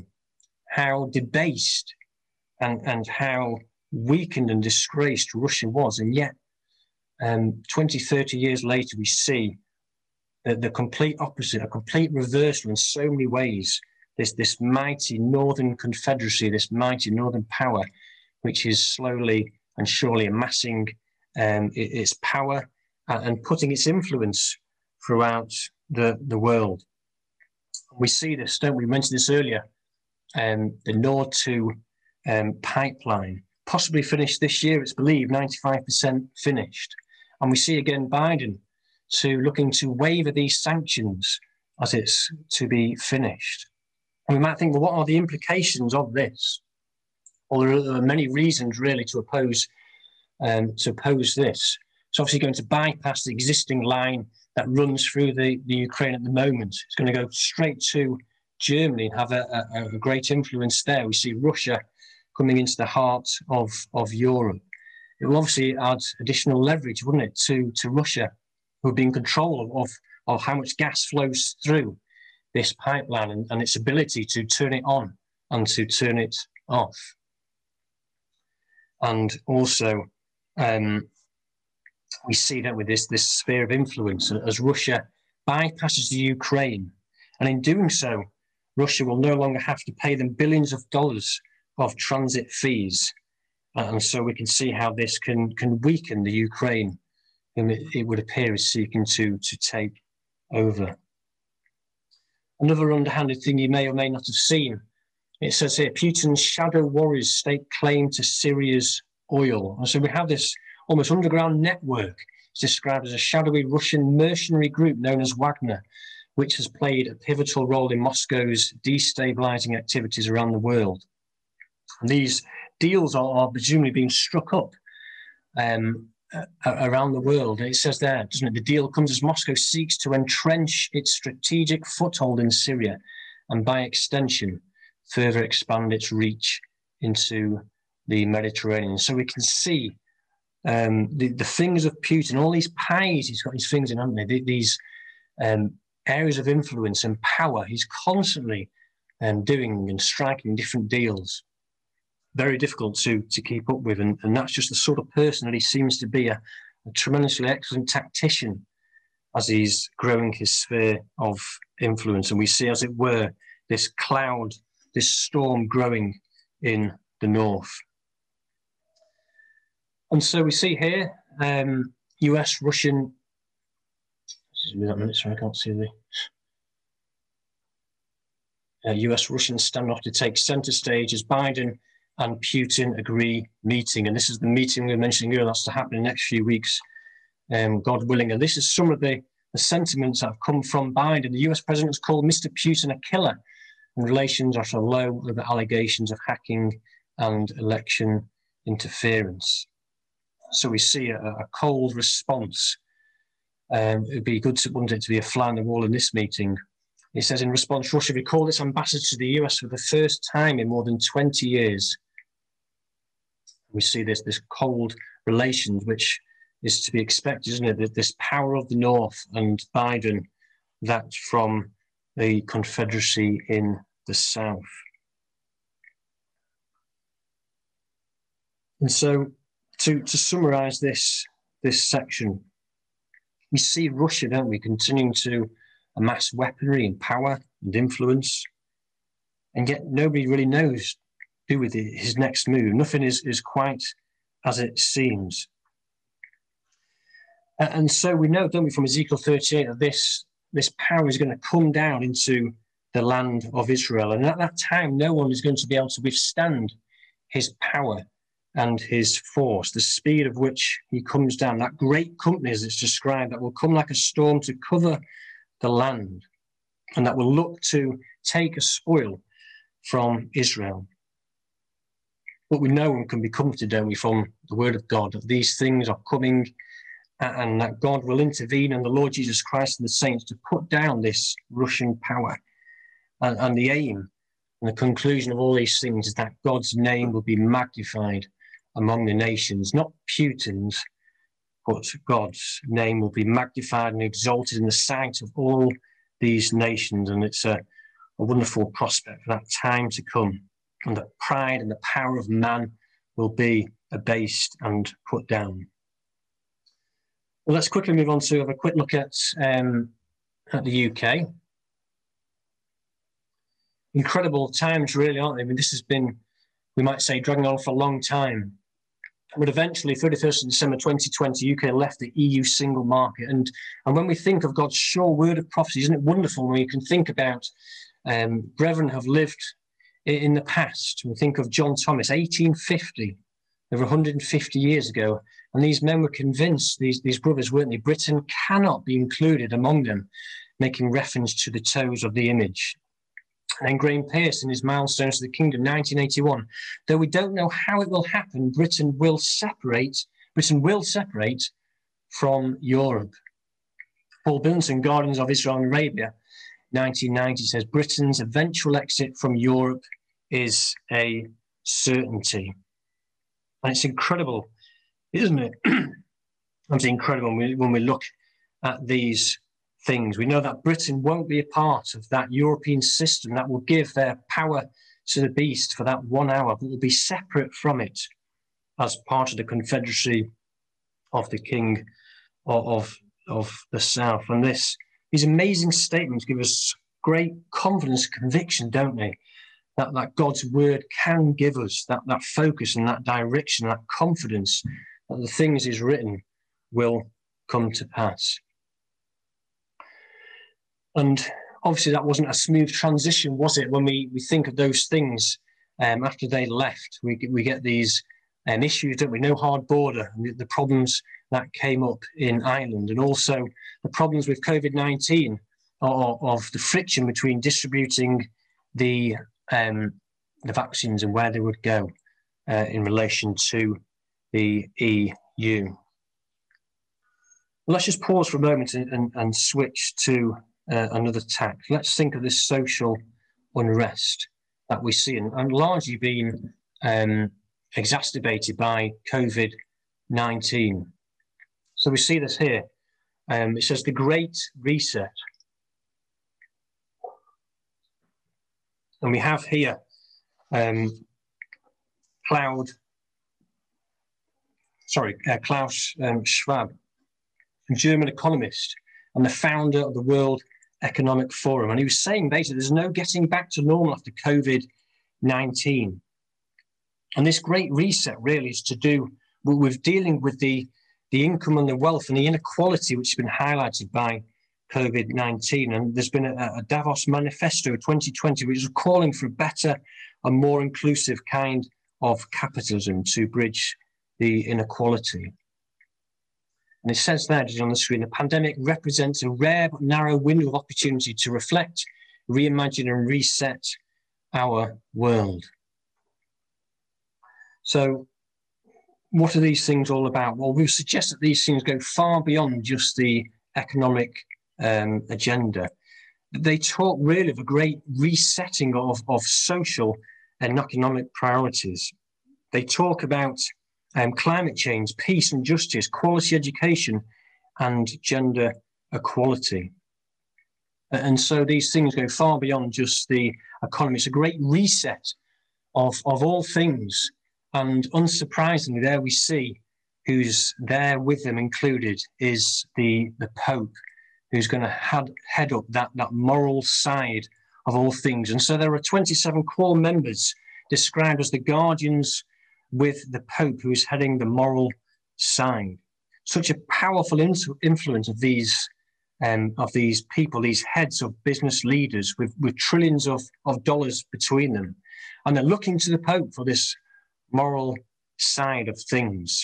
how debased and, and how weakened and disgraced Russia was. And yet, um, 20, 30 years later, we see the, the complete opposite, a complete reversal in so many ways. This, this mighty Northern Confederacy, this mighty Northern power, which is slowly and surely amassing um, its power and putting its influence throughout the, the world. We see this, don't we? we mentioned this earlier. Um, the Nord 2 um, pipeline, possibly finished this year, it's believed 95% finished. And we see again Biden to looking to waiver these sanctions as it's to be finished. And we might think, well, what are the implications of this? Well, there are many reasons really to oppose um, to oppose this. It's obviously going to bypass the existing line that runs through the, the Ukraine at the moment. It's going to go straight to Germany and have a, a, a great influence there. We see Russia coming into the heart of, of Europe. It will obviously add additional leverage, wouldn't it, to, to Russia, who would be in control of, of how much gas flows through this pipeline and, and its ability to turn it on and to turn it off. And also, um, we see that with this, this sphere of influence as Russia bypasses the Ukraine. And in doing so, Russia will no longer have to pay them billions of dollars of transit fees. And so we can see how this can, can weaken the Ukraine, and it, it would appear is seeking to, to take over. Another underhanded thing you may or may not have seen it says here Putin's shadow warriors stake claim to Syria's oil. And so we have this almost underground network. It's described as a shadowy Russian mercenary group known as Wagner, which has played a pivotal role in Moscow's destabilizing activities around the world. And these deals are, are, presumably being struck up um, uh, around the world. It says there, doesn't it? The deal comes as Moscow seeks to entrench its strategic foothold in Syria and, by extension, further expand its reach into the Mediterranean. So we can see um, the, the fingers of Putin, all these pies he's got his fingers in, haven't they? These um, areas of influence and power he's constantly um, doing and striking different deals. Very difficult to, to keep up with. And, and that's just the sort of person that he seems to be a, a tremendously excellent tactician as he's growing his sphere of influence. And we see, as it were, this cloud, this storm growing in the north. And so we see here um, US Russian. Excuse me that minute, sorry, I can't see the. Uh, US Russian standoff to take center stage as Biden and Putin agree meeting. And this is the meeting we were mentioning earlier, that's to happen in the next few weeks, um, God willing. And this is some of the, the sentiments that have come from Biden. The US president has called Mr. Putin a killer, and relations are so low with the allegations of hacking and election interference. So we see a, a cold response. Um, it would be good to want it to be a fly on the wall in this meeting. He says in response, Russia recalled its ambassador to the US for the first time in more than 20 years. We see this, this cold relations, which is to be expected, isn't it? This power of the North and Biden, that from the Confederacy in the South. And so to, to summarize this, this section, we see Russia, don't we, continuing to amass weaponry and power and influence, and yet nobody really knows do with it, his next move. Nothing is, is quite as it seems. And so we know, don't we, from Ezekiel 38 that this, this power is going to come down into the land of Israel. And at that time, no one is going to be able to withstand his power and his force, the speed of which he comes down, that great company, as it's described, that will come like a storm to cover the land and that will look to take a spoil from Israel. But we know and can be comforted, don't we, from the word of God, that these things are coming and that God will intervene and the Lord Jesus Christ and the saints to put down this Russian power. And, and the aim and the conclusion of all these things is that God's name will be magnified among the nations, not Putin's, but God's name will be magnified and exalted in the sight of all these nations. And it's a, a wonderful prospect for that time to come. And that pride and the power of man will be abased and put down. Well, let's quickly move on to have a quick look at, um, at the UK. Incredible times, really, aren't they? I mean, this has been, we might say, dragging on for a long time. But eventually, 31st of December 2020, UK left the EU single market. And, and when we think of God's sure word of prophecy, isn't it wonderful when you can think about um, brethren have lived in, the past? We think of John Thomas, 1850, over 150 years ago. And these men were convinced, these, these brothers, weren't they? Britain cannot be included among them, making reference to the toes of the image. And then Graham Pearce in his Milestones of the Kingdom, 1981. Though we don't know how it will happen, Britain will separate, Britain will separate from Europe. Paul Billington, Guardians of Israel and Arabia, 1990 says Britain's eventual exit from Europe is a certainty. And it's incredible, isn't it? it's incredible when we, when we look at these things. We know that Britain won't be a part of that European system that will give their power to the beast for that one hour, but will be separate from it as part of the confederacy of the king of, of the south. And this these amazing statements give us great confidence, conviction, don't they? That, that God's word can give us that, that focus and that direction, that confidence that the things He's written will come to pass. And obviously, that wasn't a smooth transition, was it? When we, we think of those things um, after they left, we, we get these um, issues, don't we? No hard border, the problems that came up in Ireland, and also the problems with COVID 19 of, of the friction between distributing the, um, the vaccines and where they would go uh, in relation to the EU. Let's just pause for a moment and, and, and switch to uh, another tack. Let's think of this social unrest that we see and, and largely being um, exacerbated by COVID 19. So we see this here. Um, it says the Great Reset. And we have here um, Cloud, sorry, uh, Klaus um, Schwab, a German economist and the founder of the World Economic Forum. And he was saying basically there's no getting back to normal after COVID 19. And this great reset really is to do with dealing with the, the income and the wealth and the inequality which has been highlighted by COVID 19. And there's been a, a, Davos Manifesto 2020, which is calling for a better and more inclusive kind of capitalism to bridge the inequality. And it says there on the screen the pandemic represents a rare but narrow window of opportunity to reflect, reimagine, and reset our world. So, what are these things all about? Well, we suggest that these things go far beyond just the economic um, agenda. They talk really of a great resetting of, of social and economic priorities. They talk about um, climate change, peace and justice, quality education, and gender equality. And so these things go far beyond just the economy. It's a great reset of, of all things. And unsurprisingly, there we see who's there with them included is the, the Pope, who's going to head, up that, that moral side of all things. And so there are 27 core members described as the guardians with the Pope, who is heading the moral side. Such a powerful influence of these um, of these people, these heads of business leaders with, with trillions of, of dollars between them. And they're looking to the Pope for this moral side of things.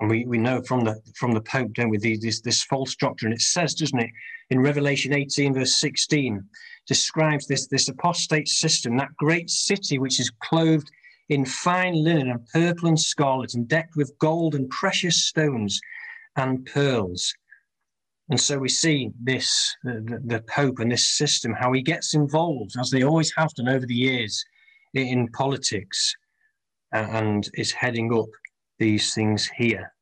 And we, we know from the from the Pope, don't we, this, this false doctrine. It says, doesn't it, in Revelation 18, verse 16, describes this, this apostate system, that great city which is clothed in fine linen and purple and scarlet and decked with gold and precious stones and pearls. And so we see this, the, the, Pope and this system, how he gets involved, as they always have done over the years, in politics and is heading up these things here.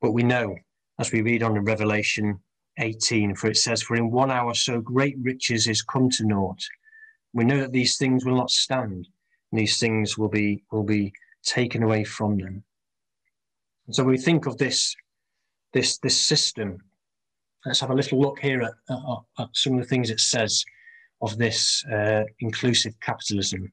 But we know, as we read on in Revelation 18, for it says, For in one hour so great riches is come to naught. We know that these things will not stand, and these things will be will be taken away from them. And so we think of this, this, this system. Let's have a little look here at, at, at some of the things it says of this uh, inclusive capitalism.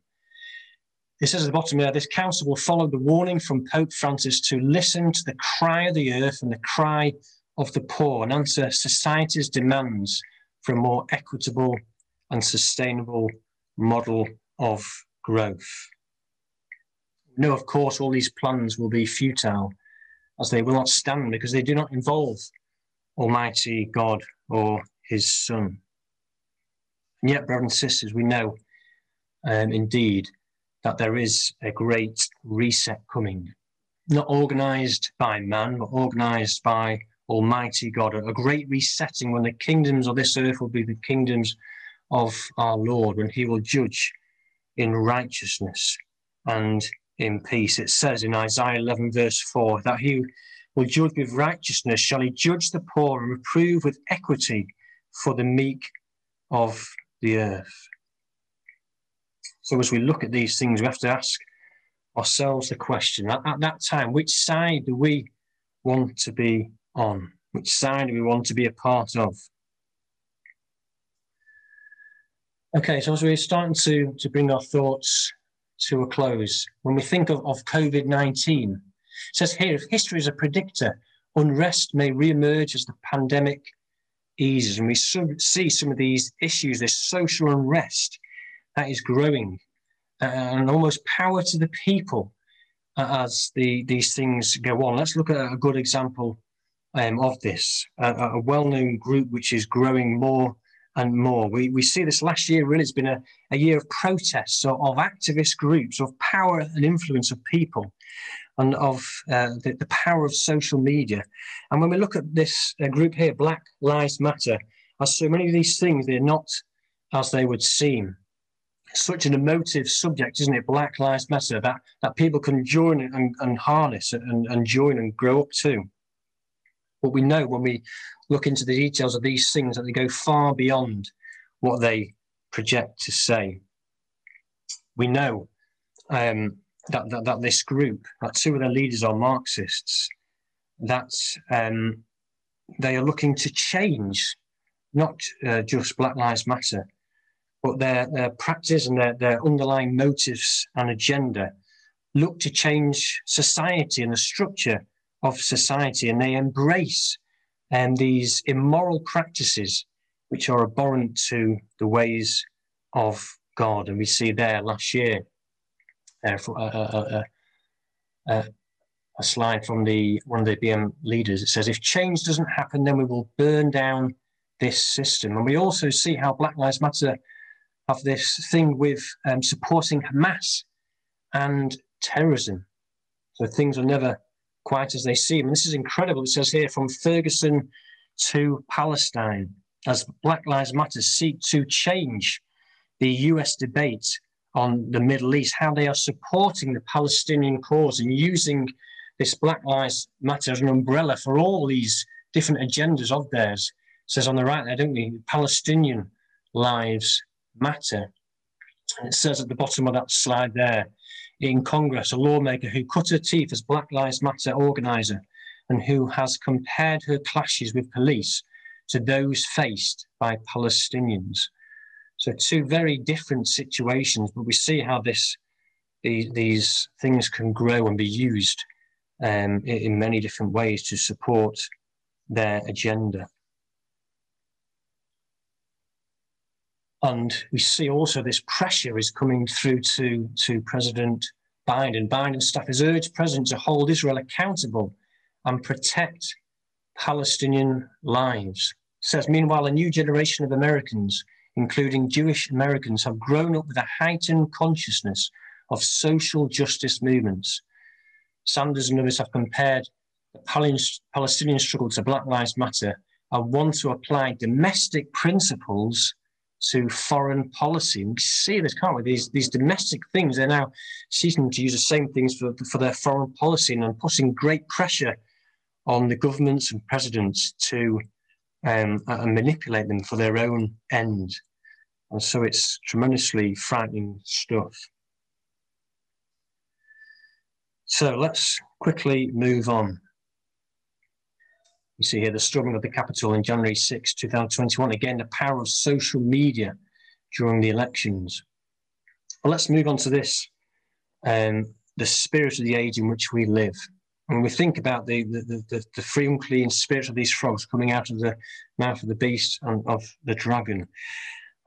It says at the bottom there, this council will follow the warning from Pope Francis to listen to the cry of the earth and the cry of the poor and answer society's demands for a more equitable and sustainable model of growth. No, of course, all these plans will be futile as they will not stand because they do not involve Almighty God or His Son. And yet, brothers and sisters, we know um, indeed that there is a great reset coming, not organized by man, but organized by Almighty God, a great resetting when the kingdoms of this earth will be the kingdoms of our Lord, when he will judge in righteousness and in peace. It says in Isaiah 11, verse 4, that he will judge with righteousness, shall he judge the poor and reprove with equity for the meek of the earth. So as we look at these things, we have to ask ourselves the question at, at that time, which side do we want to be on? Which side do we want to be a part of? Okay, so as we're starting to, to bring our thoughts to a close, when we think of, of COVID 19, it says here if history is a predictor, unrest may re-emerge as the pandemic eases. And we see some of these issues, this social unrest that is growing uh, and almost power to the people uh, as the, these things go on. Let's look at a good example um, of this, a, a well-known group which is growing more and more. We, we see this last year really has been a, a year of protests, of, of activist groups, of power and influence of people, and of uh, the, the, power of social media. And when we look at this uh, group here, Black Lives Matter, as so many of these things, they're not as they would seem such an emotive subject, isn't it? Black Lives Matter, that, that people can join and, and harness and, and join and grow up to. But we know when we look into the details of these things that they go far beyond what they project to say. We know um, that, that, that this group, that two of their leaders are Marxists, that um, they are looking to change not uh, just Black Lives Matter, but their, their practice and their, their underlying motives and agenda look to change society and the structure of society, and they embrace um, these immoral practices which are abhorrent to the ways of God. And we see there last year uh, for, uh, uh, uh, a slide from the one of the BM leaders. It says, if change doesn't happen, then we will burn down this system. And we also see how Black Lives Matter have this thing with um, supporting Hamas and terrorism. So things are never quite as they seem. And this is incredible. It says here from Ferguson to Palestine, as Black Lives Matter seek to change the US debate on the Middle East, how they are supporting the Palestinian cause and using this Black Lives Matter as an umbrella for all these different agendas of theirs. It says on the right there, don't we? Palestinian lives matter. And it says at the bottom of that slide there, in Congress, a lawmaker who cut her teeth as Black Lives Matter organizer and who has compared her clashes with police to those faced by Palestinians. So two very different situations, but we see how this these, these things can grow and be used um, in many different ways to support their agenda. And we see also this pressure is coming through to, to President Biden. Biden's staff has urged President to hold Israel accountable and protect Palestinian lives. Says, meanwhile, a new generation of Americans, including Jewish Americans, have grown up with a heightened consciousness of social justice movements Sanders and others have compared the Palestinian struggle to Black Lives Matter and want to apply domestic principles to foreign policy. We see this, can't we? These, these domestic things, they're now seeking to use the same things for, for their foreign policy and putting great pressure on the governments and presidents to um, and manipulate them for their own end. And so it's tremendously frightening stuff. So let's quickly move on. You see here the storming of the Capitol in January 6, 2021. Again, the power of social media during the elections. Well, let's move on to this um, the spirit of the age in which we live. When we think about the, the, the, the free and clean spirit of these frogs coming out of the mouth of the beast and of the dragon,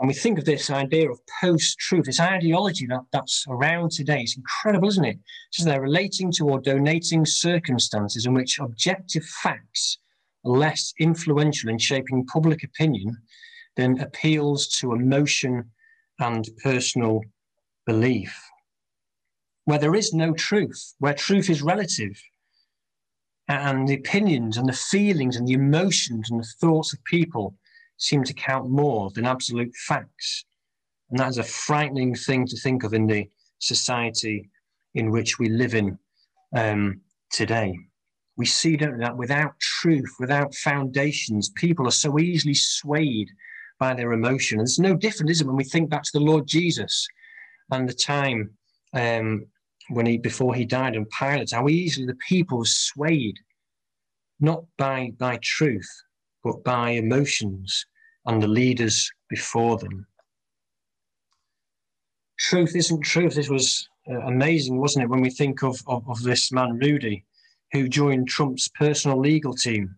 and we think of this idea of post-truth, this ideology that, that's around today. It's incredible, isn't it? So they're relating to or donating circumstances in which objective facts less influential in shaping public opinion than appeals to emotion and personal belief. Where there is no truth, where truth is relative, and the opinions and the feelings and the emotions and the thoughts of people seem to count more than absolute facts. And that is a frightening thing to think of in the society in which we live in um, today. We see, don't that without truth, without foundations, people are so easily swayed by their emotion. And It's no different, is it, when we think back to the Lord Jesus and the time um, when he before he died and Pilate, how easily the people were swayed, not by by truth, but by emotions and the leaders before them. Truth isn't truth. This was uh, amazing, wasn't it, when we think of, of, of this man, Rudy, who joined Trump's personal legal team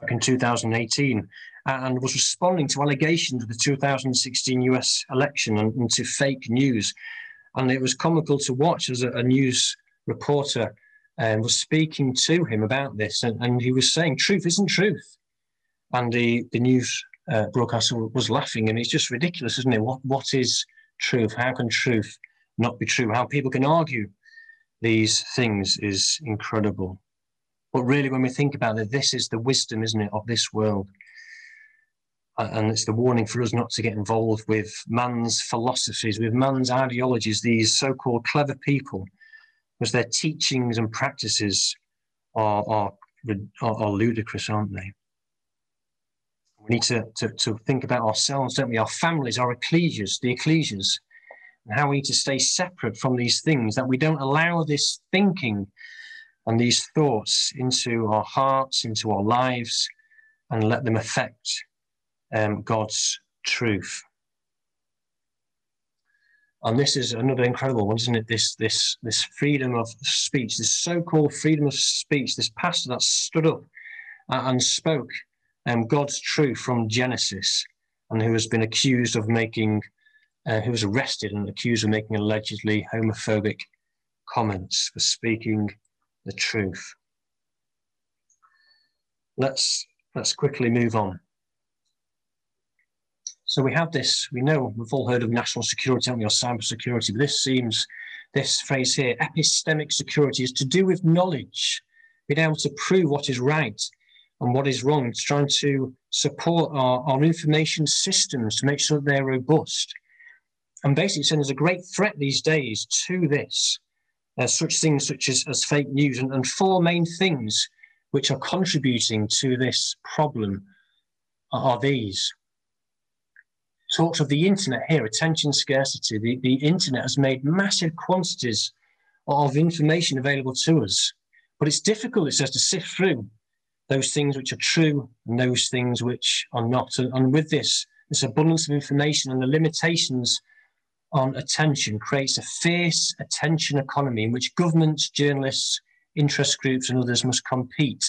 back in 2018 and was responding to allegations of the 2016 US election and, and to fake news. And it was comical to watch as a, a news reporter um, was speaking to him about this. And, and he was saying, truth isn't truth and the, the news uh, broadcaster was laughing, and it's just ridiculous, isn't it? What what is truth? How can truth not be true? How people can argue these things is incredible. But really, when we think about it, this is the wisdom, isn't it, of this world. And it's the warning for us not to get involved with man's philosophies, with man's ideologies, these so called clever people, because their teachings and practices are, are, are, ludicrous, aren't they? We need to, to, to think about ourselves, don't we? Our families, our ecclesias, the ecclesias, and how we need to stay separate from these things, that we don't allow this thinking and these thoughts into our hearts, into our lives, and let them affect um, God's truth. And this is another incredible one, isn't it? This this this freedom of speech, this so-called freedom of speech, this pastor that stood up and spoke um, God's truth from Genesis, and who has been accused of making, uh, who was arrested and accused of making allegedly homophobic comments for speaking the truth. Let's let's quickly move on. So we have this, we know we've all heard of national security, haven't we, or cyber security, but this seems, this phrase here, epistemic security, is to do with knowledge, being able to prove what is right and what is wrong. It's trying to support our, our information systems to make sure they're robust. And basically saying there's a great threat these days to this, uh, such things such as, as fake news, and, and four main things which are contributing to this problem are these talks of the internet here, attention scarcity. The, the internet has made massive quantities of information available to us, but it's difficult, it says, to sift through those things which are true and those things which are not. And, and with this, this abundance of information and the limitations on attention creates a fierce attention economy in which governments, journalists, interest groups, and others must compete.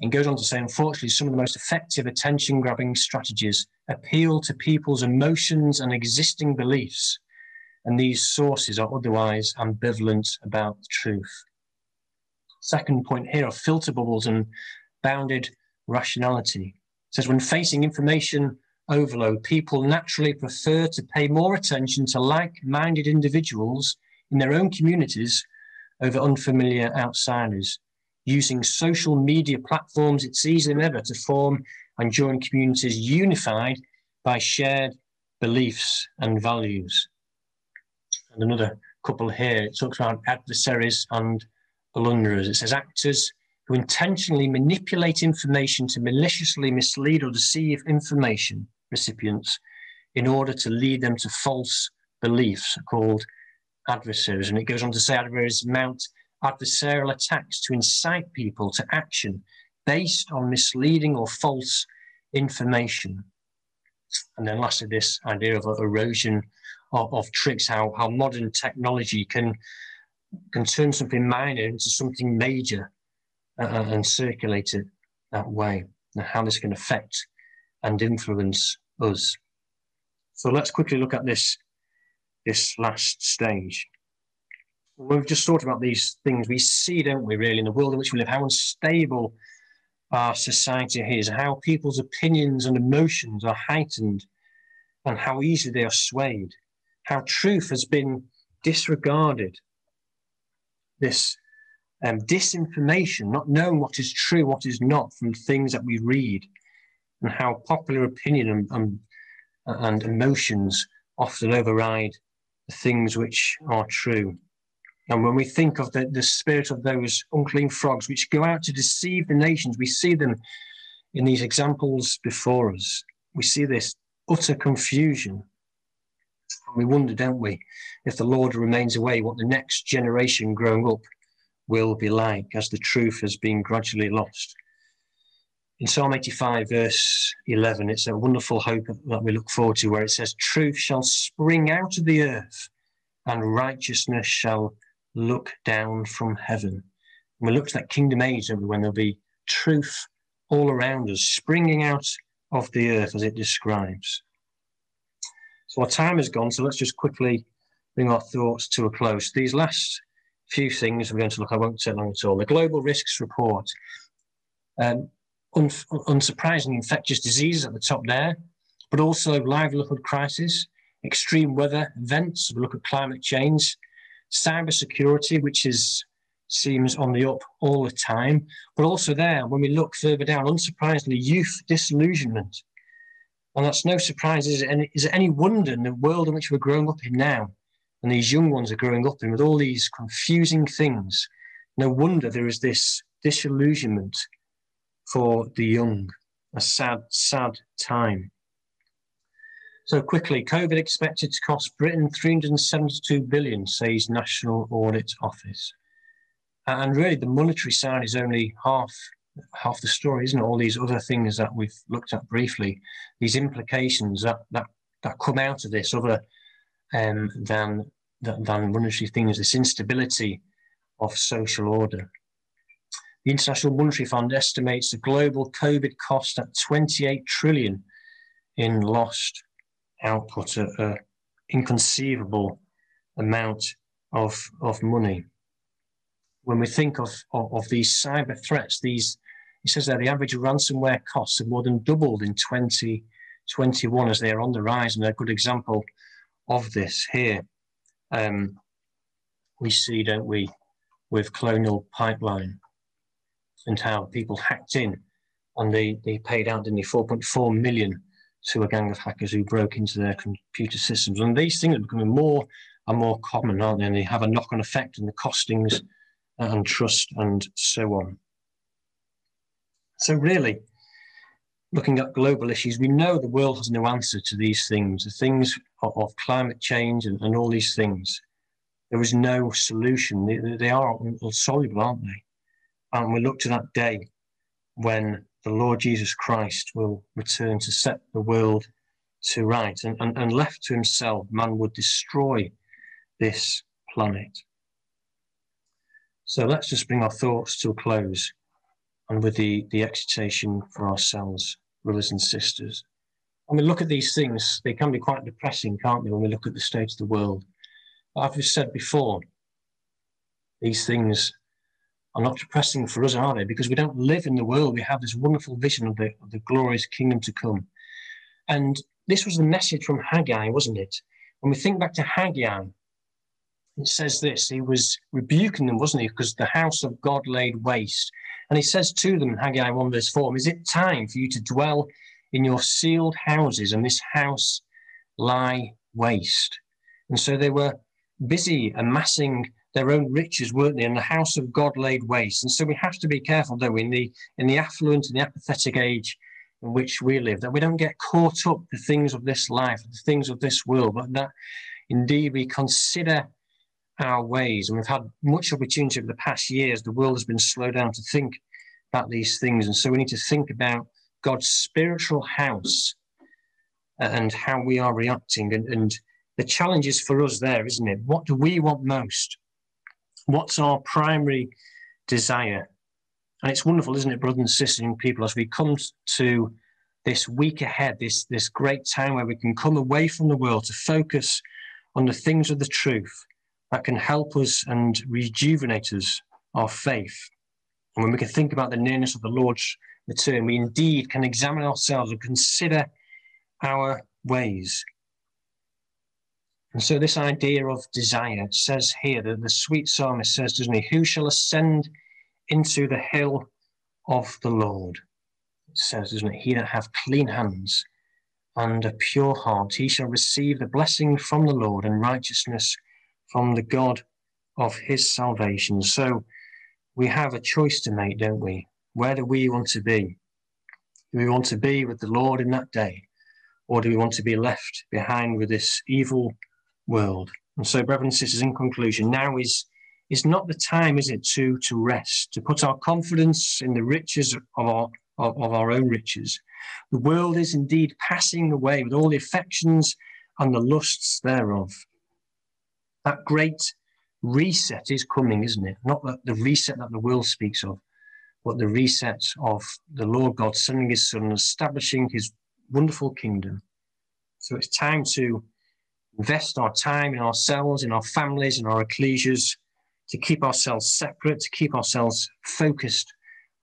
And goes on to say, unfortunately, some of the most effective attention grabbing strategies appeal to people's emotions and existing beliefs, and these sources are otherwise ambivalent about the truth. Second point here are filter bubbles and bounded rationality. It says when facing information overload, people naturally prefer to pay more attention to like-minded individuals in their own communities over unfamiliar outsiders. Using social media platforms, it's easier than ever to form and join communities unified by shared beliefs and values. And another couple here, it talks about adversaries and blunderers. It says actors who intentionally manipulate information to maliciously mislead or deceive information recipients in order to lead them to false beliefs called adversaries. And it goes on to say adversaries mount adversarial attacks to incite people to action based on misleading or false information. And then lastly, this idea of erosion of, of tricks, how, how modern technology can, can turn something minor into something major uh, uh, and circulate it that way, and how this can affect and influence us. So let's quickly look at this, this last stage. We've just thought about these things we see, don't we, really, in the world in which we live, how unstable our society is, how people's opinions and emotions are heightened, and how easily they are swayed, how truth has been disregarded. This um, disinformation, not knowing what is true, what is not from things that we read, and how popular opinion and, and, and emotions often override the things which are true. And when we think of the, the spirit of those unclean frogs which go out to deceive the nations, we see them in these examples before us. We see this utter confusion. And we wonder, don't we, if the Lord remains away, what the next generation growing up will be like as the truth has been gradually lost. In Psalm 85, verse 11, it's a wonderful hope that we look forward to where it says, Truth shall spring out of the earth and righteousness shall look down from heaven. And we look to that kingdom age when there'll be truth all around us, springing out of the earth as it describes. So our time has gone, so let's just quickly bring our thoughts to a close. These last few things we're going to look, I won't take long at all. The Global Risks Report. Um, un unsurprisingly, infectious diseases at the top there, but also livelihood crisis, extreme weather events. We look at climate change, cyber security, which is seems on the up all the time, but also there, when we look further down, unsurprisingly, youth disillusionment. And that's no surprise. Is it, any, is it any wonder in the world in which we're growing up in now, and these young ones are growing up in with all these confusing things? No wonder there is this disillusionment for the young. A sad, sad time. So quickly, COVID expected to cost Britain 372 billion, says National Audit Office. And really, the monetary side is only half half the story, isn't it? All these other things that we've looked at briefly, these implications that that that come out of this, other um, than, than monetary things, this instability of social order. The International Monetary Fund estimates the global COVID cost at 28 trillion in lost output, an inconceivable amount of, of money. When we think of, of, of these cyber threats, these he says that the average ransomware costs have more than doubled in 2021 as they are on the rise, and a good example of this here. Um, we see, don't we, with Colonial Pipeline and how people hacked in and they, they paid out, didn't they, 4.4 million to a gang of hackers who broke into their computer systems. And these things are becoming more and more common, aren't they? And they have a knock-on effect on the costings and trust and so on. So really, looking at global issues, we know the world has no answer to these things, the things of, of climate change and, and, all these things. There is no solution. They, they are insoluble, aren't they? And we look to that day when the Lord Jesus Christ will return to set the world to right. And, and, and left to himself, man would destroy this planet. So let's just bring our thoughts to a close and with the, the exhortation for ourselves, brothers and sisters. When we look at these things, they can be quite depressing, can't they, when we look at the state of the world. But I've said before, these things are not depressing for us, are they? Because we don't live in the world. We have this wonderful vision of the, of the glorious kingdom to come. And this was the message from Haggai, wasn't it? When we think back to Haggai, it says this he was rebuking them, wasn't he? Because the house of God laid waste. And he says to them Haggai 1 verse 4 Is it time for you to dwell in your sealed houses and this house lie waste? And so they were busy amassing their own riches, weren't they? And the house of God laid waste. And so we have to be careful, though, in the in the affluent and the apathetic age in which we live, that we don't get caught up the things of this life, the things of this world, but that indeed we consider our ways. And we've had much opportunity over the past years. The world has been slowed down to think about these things. And so we need to think about God's spiritual house uh, and how we are reacting. And, and the challenge is for us there, isn't it? What do we want most? What's our primary desire? And it's wonderful, isn't it, brothers and sisters and people, as we come to this week ahead, this, this great time where we can come away from the world to focus on the things of the truth that can help us and rejuvenate us, our faith. And when we can think about the nearness of the Lord's return, we indeed can examine ourselves and consider our ways. And so, this idea of desire says here that the sweet psalmist says, doesn't he? Who shall ascend into the hill of the Lord? It says, doesn't it? He that hath clean hands and a pure heart, he shall receive the blessing from the Lord and righteousness from the God of his salvation. So we have a choice to make, don't we? Where do we want to be? Do we want to be with the Lord in that day? Or do we want to be left behind with this evil world? And so, brothers and sisters, in conclusion, now is is not the time, is it, to to rest, to put our confidence in the riches of our of, of our own riches. The world is indeed passing away with all the affections and the lusts thereof that great reset is coming, isn't it? Not the, the reset that the world speaks of, but the reset of the Lord God sending his son and establishing his wonderful kingdom. So it's time to invest our time in ourselves, in our families, in our ecclesias, to keep ourselves separate, to keep ourselves focused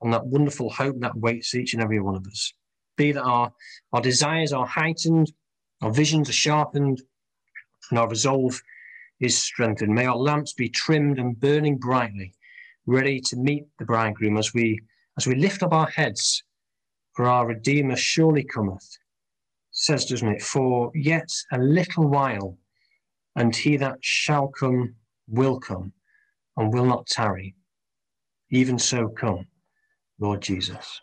on that wonderful hope that waits each and every one of us. Be that our, our desires are heightened, our visions are sharpened, and our resolve is strengthened. May our lamps be trimmed and burning brightly, ready to meet the bridegroom as we as we lift up our heads, for our Redeemer surely cometh. Says, doesn't it? For yet a little while, and he that shall come will come, and will not tarry. Even so come, Lord Jesus.